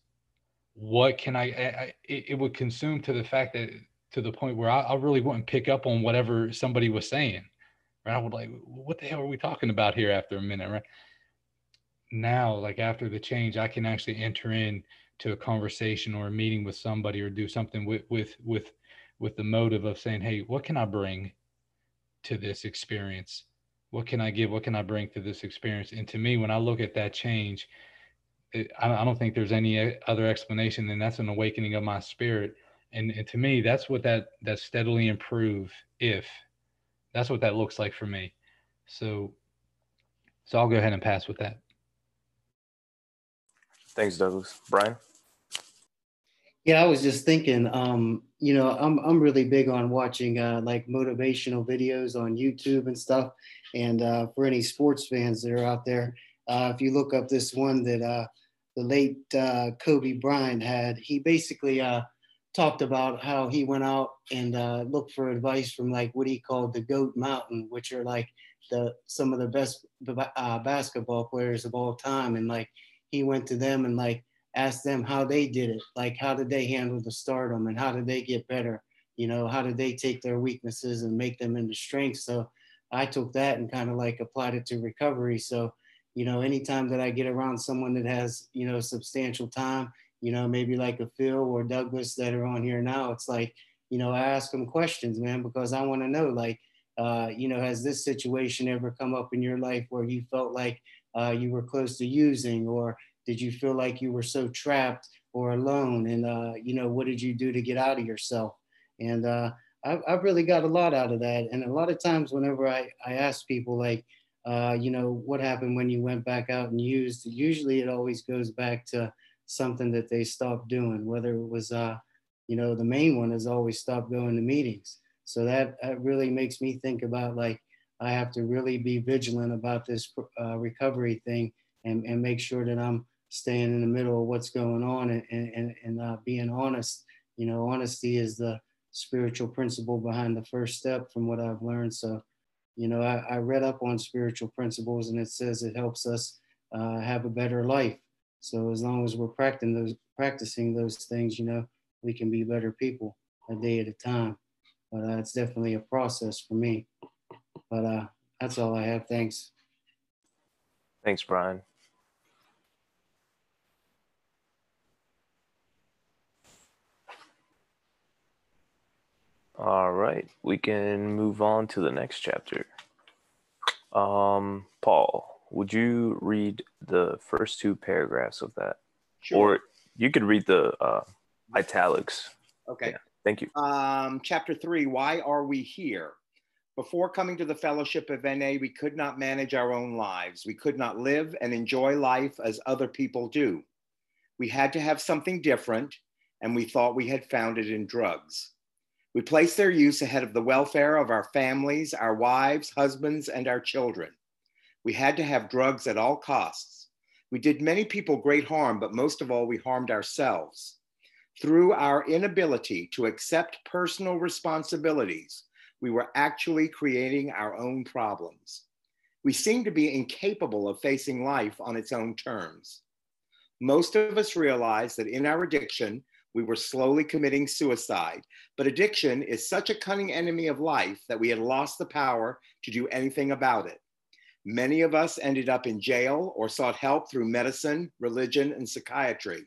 What can i, I it, it, would consume to the fact that to the point where I, I, really wouldn't pick up on whatever somebody was saying right? I would like what the hell are we talking about here? after a minute right? Now like after the change i can actually enter in to a conversation or a meeting with somebody or do something with with with with the motive of saying hey what can i bring to this experience what can i give what can i bring to this experience and to me when i look at that change it, I, don't think there's any eh, other explanation than that's an awakening of my spirit and, and to me that's what that that steadily improve if that's what that looks like for me so so i'll go ahead and pass with that Thanks, Douglas. Brian? Yeah, I was just thinking, um, you know, I'm, I'm really big on watching uh, like motivational videos on YouTube and stuff. And uh, for any sports fans that are out there, uh, if you look up this one that uh, the late uh, Kobe Bryant had, he basically uh, talked about how he went out and looked for advice from like what he called the Goat Mountain, which are like the some of the best basketball players of all time, and like he went to them and like asked them how they did it, like how did they handle the stardom and how did they get better, you know, how did they take their weaknesses and make them into strengths. So I took that and kind of like applied it to recovery. So you know, anytime that I get around someone that has you know substantial time you know, maybe like a Phil or Douglas that are on here now. It's like, you know, I ask them questions, man, because I want to know, like, uh, you know, has this situation ever come up in your life where you felt like uh, you were close to using, or did you feel like you were so trapped or alone? And, uh, you know, what did you do to get out of yourself? And uh, I've, I've really got a lot out of that. And a lot of times, whenever I, I ask people, like, uh, you know, what happened when you went back out and used, usually it always goes back to, something that they stopped doing, whether it was, uh, you know, the main one is always stop going to meetings. So that, that really makes me think about like, I have to really be vigilant about this uh, recovery thing and, and make sure that I'm staying in the middle of what's going on and, and, and uh, being honest. You know, honesty is the spiritual principle behind the first step from what I've learned. So, you know, I, I read up on spiritual principles and it says it helps us uh, have a better life. So as long as we're practicing those practicing those things, you know, we can be better people a day at a time. But uh, it's definitely a process for me. But uh, that's all I have. Thanks. Thanks, Brian. All right, we can move on to the next chapter. Um, Paul, would you read the first two paragraphs of that? Sure. Or you could read the uh, italics. Okay. Yeah, thank you. Um, chapter three Why are we here? Before coming to the fellowship of NA, we could not manage our own lives. We could not live and enjoy life as other people do. We had to have something different, and we thought we had found it in drugs. We placed their use ahead of the welfare of our families, our wives, husbands, and our children. We had to have drugs at all costs. We did many people great harm, but most of all, we harmed ourselves. Through our inability to accept personal responsibilities, we were actually creating our own problems. We seemed to be incapable of facing life on its own terms. Most of us realize that in our addiction, we were slowly committing suicide. But addiction is such a cunning enemy of life that we had lost the power to do anything about it. Many of us ended up in jail or sought help through medicine, religion, and psychiatry.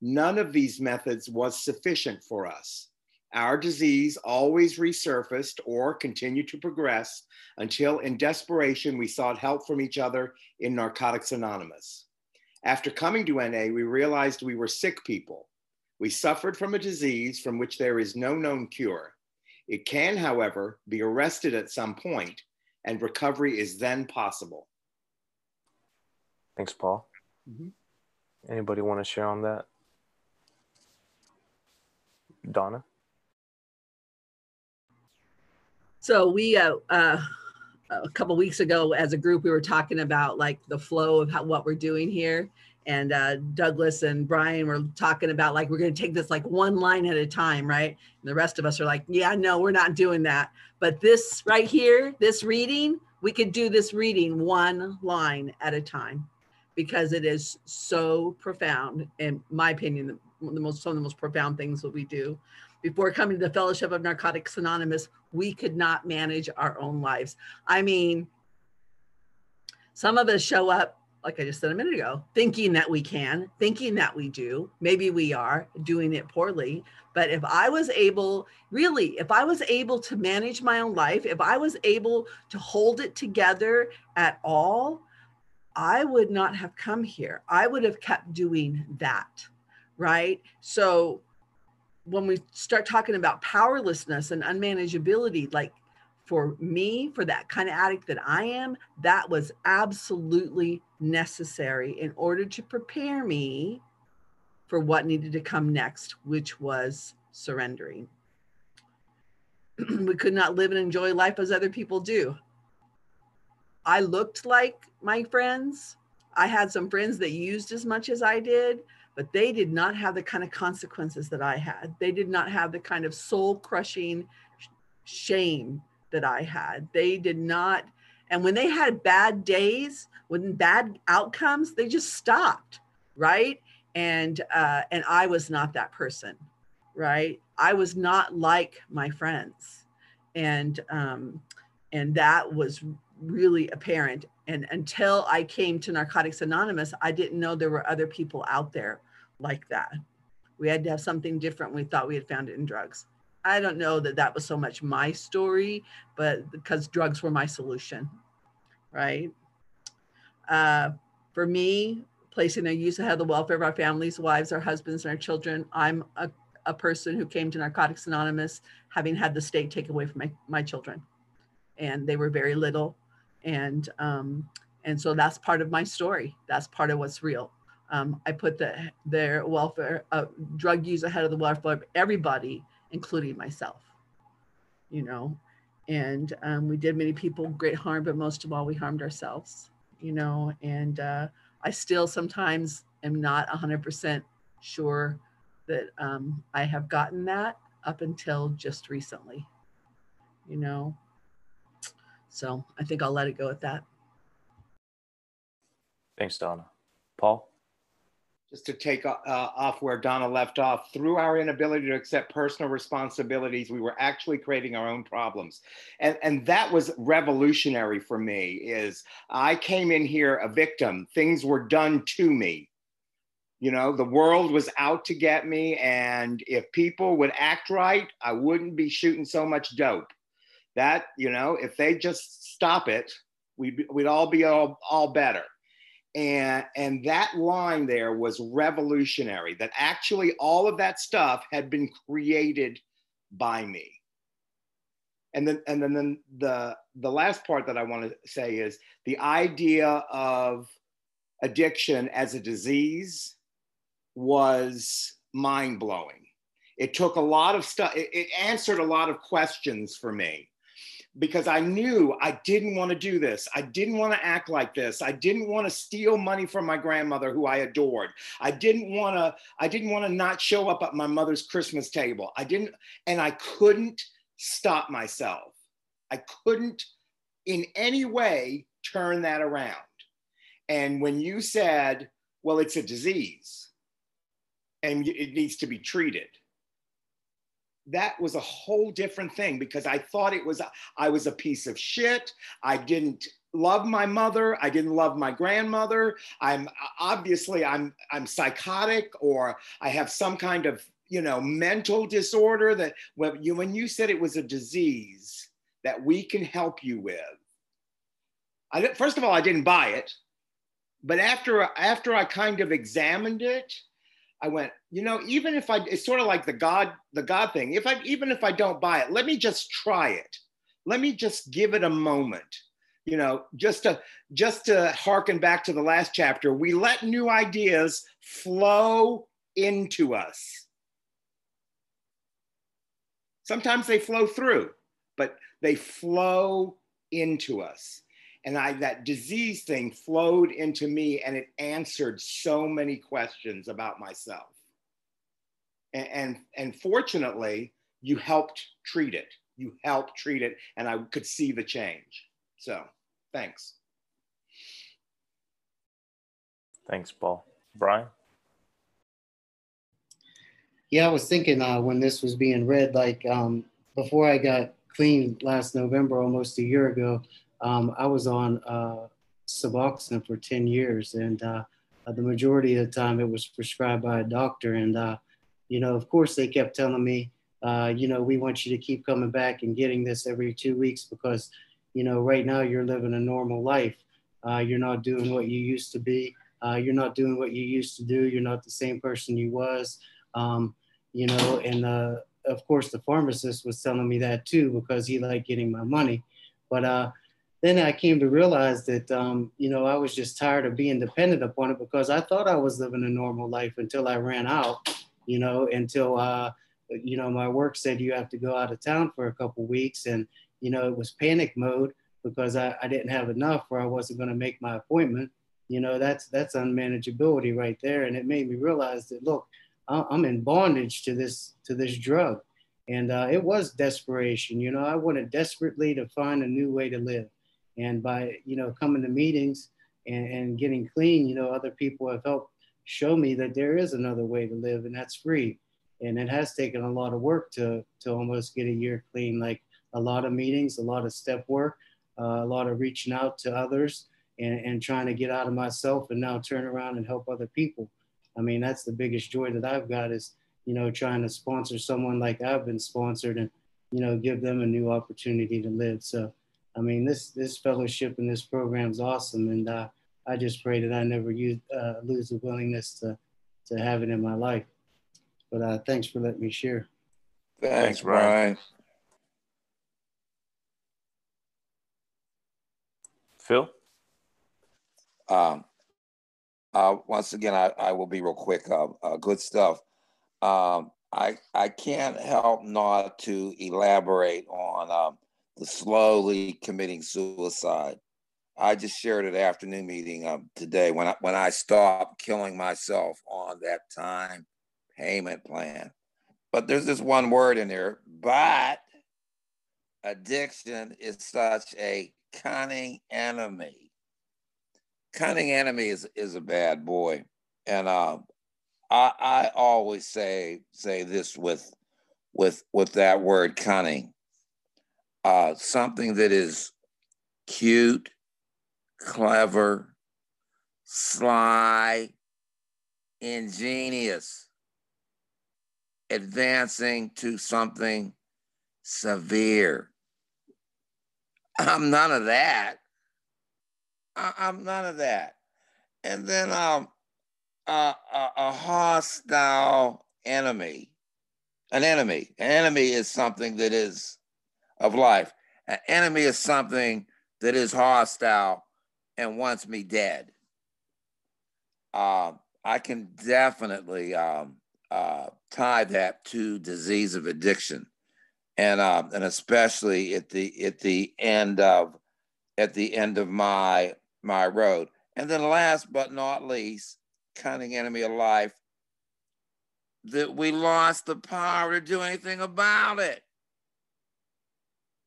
None of these methods was sufficient for us. Our disease always resurfaced or continued to progress until, in desperation, we sought help from each other in Narcotics Anonymous. After coming to NA, we realized we were sick people. We suffered from a disease from which there is no known cure. It can, however, be arrested at some point and recovery is then possible. Thanks, Paul. Mm-hmm. Anybody want to share on that? Donna? So we uh, uh, a couple weeks ago, as a group, we were talking about like the flow of how, what we're doing here, and uh, Douglas and Brian were talking about like we're going to take this like one line at a time, right? And the rest of us are like, yeah, no, we're not doing that. But this right here, this reading, we could do this reading one line at a time because it is so profound, in my opinion, the, the most some of the most profound things that we do. Before coming to the Fellowship of Narcotics Anonymous, we could not manage our own lives. I mean, some of us show up like I just said a minute ago, thinking that we can, thinking that we do. Maybe we are doing it poorly. But if I was able, really, if I was able to manage my own life, if I was able to hold it together at all, I would not have come here. I would have kept doing that. Right. So when we start talking about powerlessness and unmanageability, like for me, for that kind of addict that I am, that was absolutely necessary in order to prepare me for what needed to come next, which was surrendering. we could not live and enjoy life as other people do. I looked like my friends. I had some friends that used as much as I did, but they did not have the kind of consequences that I had. They did not have the kind of soul crushing shame that I had. They did not, and when they had bad days, when bad outcomes, they just stopped, right? And uh, and I was not that person, right? I was not like my friends, and um, and that was really apparent. And until I came to Narcotics Anonymous, I didn't know there were other people out there like that. We had to have something different. We thought we had found it in drugs. I don't know that that was so much my story, but because drugs were my solution, right? Uh, for me, placing a use ahead of the welfare of our families, wives, our husbands, and our children, I'm a, a person who came to Narcotics Anonymous having had the state take away from my, my children. And they were very little. And, um, and so that's part of my story. That's part of what's real. Um, I put the, their welfare, uh, drug use ahead of the welfare of everybody including myself, you know. And um, we did many people great harm, but most of all, we harmed ourselves, you know. And uh, I still sometimes am not 100% sure that um, I have gotten that up until just recently, you know. So I think I'll let it go at that. Thanks, Donna. Paul? Just to take uh, off where Donna left off, through our inability to accept personal responsibilities, we were actually creating our own problems. And, and that was revolutionary for me is I came in here a victim. Things were done to me. You know, the world was out to get me. And if people would act right, I wouldn't be shooting so much dope. That, you know, if they just stop it, we'd, we'd all be all, all better and and that line there was revolutionary that actually all of that stuff had been created by me. And then and then, then the the last part that i want to say is the idea of addiction as a disease was mind-blowing. It took a lot of stuff it, it answered a lot of questions for me because I knew I didn't want to do this. I didn't want to act like this. I didn't want to steal money from my grandmother who I adored. I didn't want to I didn't want to not show up at my mother's Christmas table. I didn't and I couldn't stop myself. I couldn't in any way turn that around. And when you said, well it's a disease and it needs to be treated that was a whole different thing because I thought it was, I was a piece of shit. I didn't love my mother. I didn't love my grandmother. I'm obviously I'm, I'm psychotic or I have some kind of, you know, mental disorder that when you, when you said it was a disease that we can help you with, I, first of all, I didn't buy it, but after, after I kind of examined it, I went, you know, even if I, it's sort of like the God, the God thing. If I, even if I don't buy it, let me just try it. Let me just give it a moment. You know, just to, just to harken back to the last chapter, we let new ideas flow into us. Sometimes they flow through, but they flow into us and I that disease thing flowed into me and it answered so many questions about myself. And, and, and fortunately, you helped treat it. You helped treat it, and I could see the change. So thanks. Thanks, Paul. Brian? Yeah, I was thinking uh, when this was being read, like um, before I got clean last November, almost a year ago, um, I was on uh, Suboxone for 10 years, and uh, the majority of the time it was prescribed by a doctor. And, uh, you know, of course, they kept telling me, uh, you know, we want you to keep coming back and getting this every two weeks because, you know, right now you're living a normal life. Uh, you're not doing what you used to be. Uh, you're not doing what you used to do. You're not the same person you was. Um, you know, and of course, the pharmacist was telling me that too because he liked getting my money. But then I came to realize that, um, you know, I was just tired of being dependent upon it because I thought I was living a normal life until I ran out, you know, until, uh, you know, my work said you have to go out of town for a couple weeks. And, you know, it was panic mode because I, I didn't have enough or I wasn't going to make my appointment, you know, that's that's unmanageability right there. And it made me realize that look, I'm in bondage to this to this drug, and uh, it was desperation. You know, I wanted desperately to find a new way to live, and by you know coming to meetings and, and getting clean, you know, other people have helped show me that there is another way to live, and that's free. And it has taken a lot of work to to almost get a year clean, like a lot of meetings, a lot of step work, uh, a lot of reaching out to others and, and trying to get out of myself and now turn around and help other people. I mean, that's the biggest joy that I've got is, you know, trying to sponsor someone like I've been sponsored and, you know, give them a new opportunity to live. So, I mean, this this fellowship and this program is awesome, and uh, I just pray that I never use, uh, lose the willingness to to have it in my life. But uh, thanks for letting me share. Thanks, Brian. Phil? Um, uh, once again, I, I will be real quick. Uh, uh, good stuff. Um, I I can't help not to elaborate on um, the slowly committing suicide. I just shared at afternoon meeting um, today when I when I stopped killing myself on that time payment plan. But there's this one word in there, but addiction is such a cunning enemy cunning enemy is is a bad boy, and uh, I I always say say this with with with that word cunning. Uh, something that is cute, clever, sly, ingenious, advancing to something severe. I'm none of that. I, am none of that. And then um, uh, a, a hostile enemy, an enemy. An enemy is something that is of life. An enemy is something that is hostile and wants me dead. Uh, I can definitely um, uh, tie that to disease of addiction, and uh, and especially at the at the end of at the end of my my road. And then last but not least, cunning enemy of life, that we lost the power to do anything about it.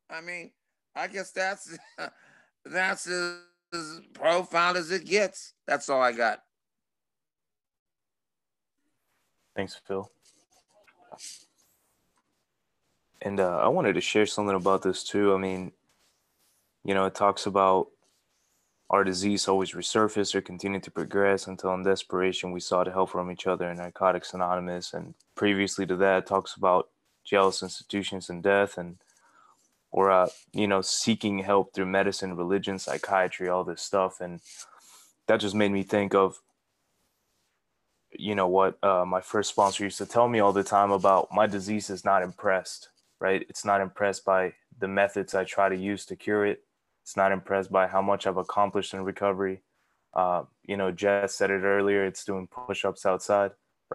I mean, I guess that's that's as, as profound as it gets. That's all I got. Thanks, Phil. And uh, I wanted to share something about this too. I mean, you know, it talks about our disease always resurfaced or continue to progress until in desperation we sought help from each other in Narcotics Anonymous. And previously to that, talks about jealous institutions and death and or uh, you know seeking help through medicine, religion, psychiatry, all this stuff. And that just made me think of you know what uh, my first sponsor used to tell me all the time about my disease is not impressed right it's not impressed by the methods i try to use to cure it it's not impressed by how much I've accomplished in recovery. Uh, you know, Jess said it earlier. It's doing push-ups outside,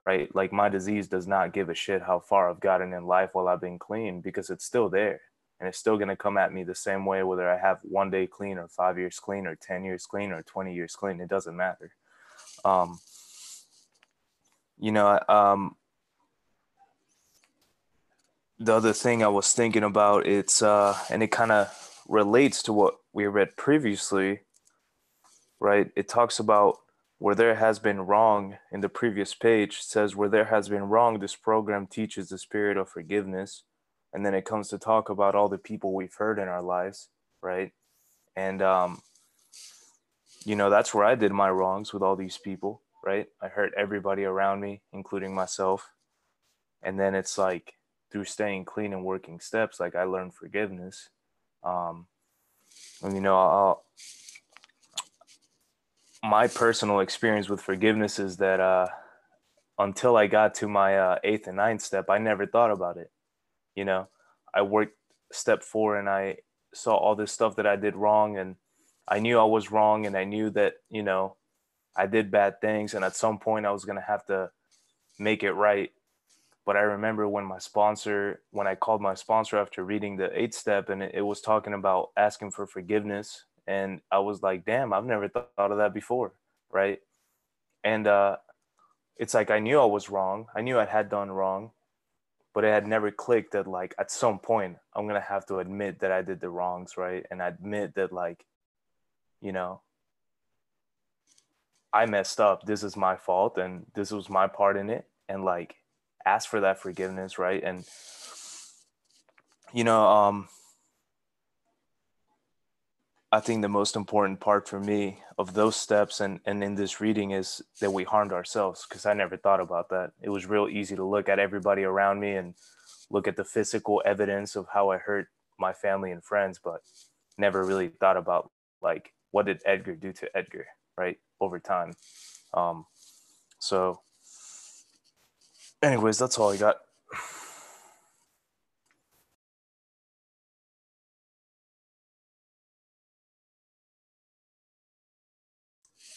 right? Like my disease does not give a shit how far I've gotten in life while I've been clean because it's still there, and it's still gonna come at me the same way whether I have one day clean or five years clean or ten years clean or twenty years clean. It doesn't matter. Um, you know, um, the other thing I was thinking about, it's uh, and it kind of relates to what we read previously, right? It talks about where there has been wrong in the previous page says where there has been wrong this program teaches the spirit of forgiveness and then it comes to talk about all the people we've hurt in our lives right? And um you know that's where i did my wrongs with all these people right? I hurt everybody around me including myself. And then it's like through staying clean and working steps like i learned forgiveness. Um and you know, I'll, my personal experience with forgiveness is that uh, until I got to my uh, eighth and ninth step, I never thought about it. You know, I worked step four and I saw all this stuff that I did wrong, and I knew I was wrong, and I knew that you know I did bad things, and at some point I was gonna have to make it right. But I remember when my sponsor, when I called my sponsor after reading the eight step, and it, it was talking about asking for forgiveness. And I was like, damn, I've never thought of that before. right? And uh, it's like I knew I was wrong. I knew I had done wrong, but it had never clicked that like at some point I'm gonna have to admit that I did the wrongs, right? And admit that like, you know, I messed up. This is my fault, and this was my part in it, and like ask for that forgiveness, right? And you know, um, I think the most important part for me of those steps and, and in this reading is that we harmed ourselves because I never thought about that. It was real easy to look at everybody around me and look at the physical evidence of how I hurt my family and friends, but never really thought about like what did Edgar do to Edgar, right? Over time. Um, so anyways, that's all I got.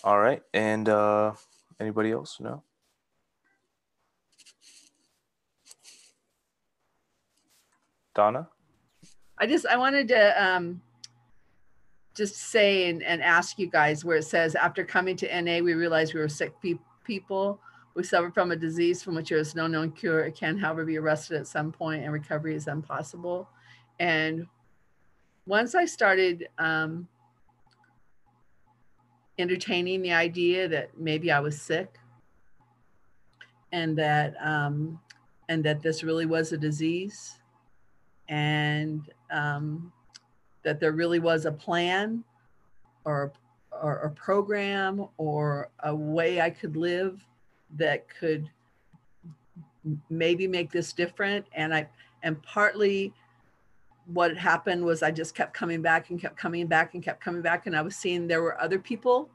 All right. And uh, anybody else? No? Donna? I just I wanted to um, just say and, and ask you guys where it says after coming to NA we realized we were sick pe- people. We suffered from a disease from which there is no known cure. It can, however, be arrested at some point, and recovery is impossible. And once I started um, entertaining the idea that maybe I was sick, and that um, and that this really was a disease, and um, that there really was a plan or, or a program or a way I could live that could maybe make this different. And I and partly what happened was I just kept coming back and kept coming back and kept coming back. And I was seeing there were other people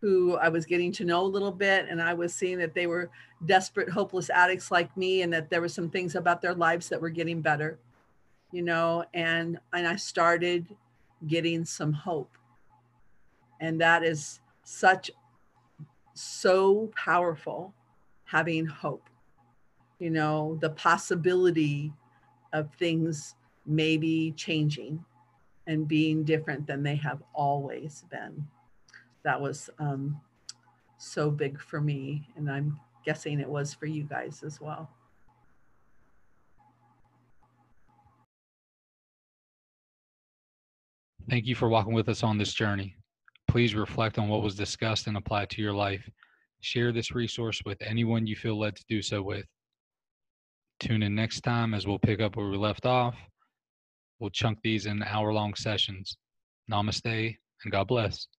who I was getting to know a little bit. And I was seeing that they were desperate, hopeless addicts like me, and that there were some things about their lives that were getting better you know, and and I started getting some hope. And that is such so powerful having hope. You know, the possibility of things maybe changing and being different than they have always been. That was um, so big for me, and I'm guessing it was for you guys as well. Thank you for walking with us on this journey. Please reflect on what was discussed and apply to your life. Share this resource with anyone you feel led to do so with. Tune in next time as we'll pick up where we left off. We'll chunk these in hour long sessions. Namaste and God bless.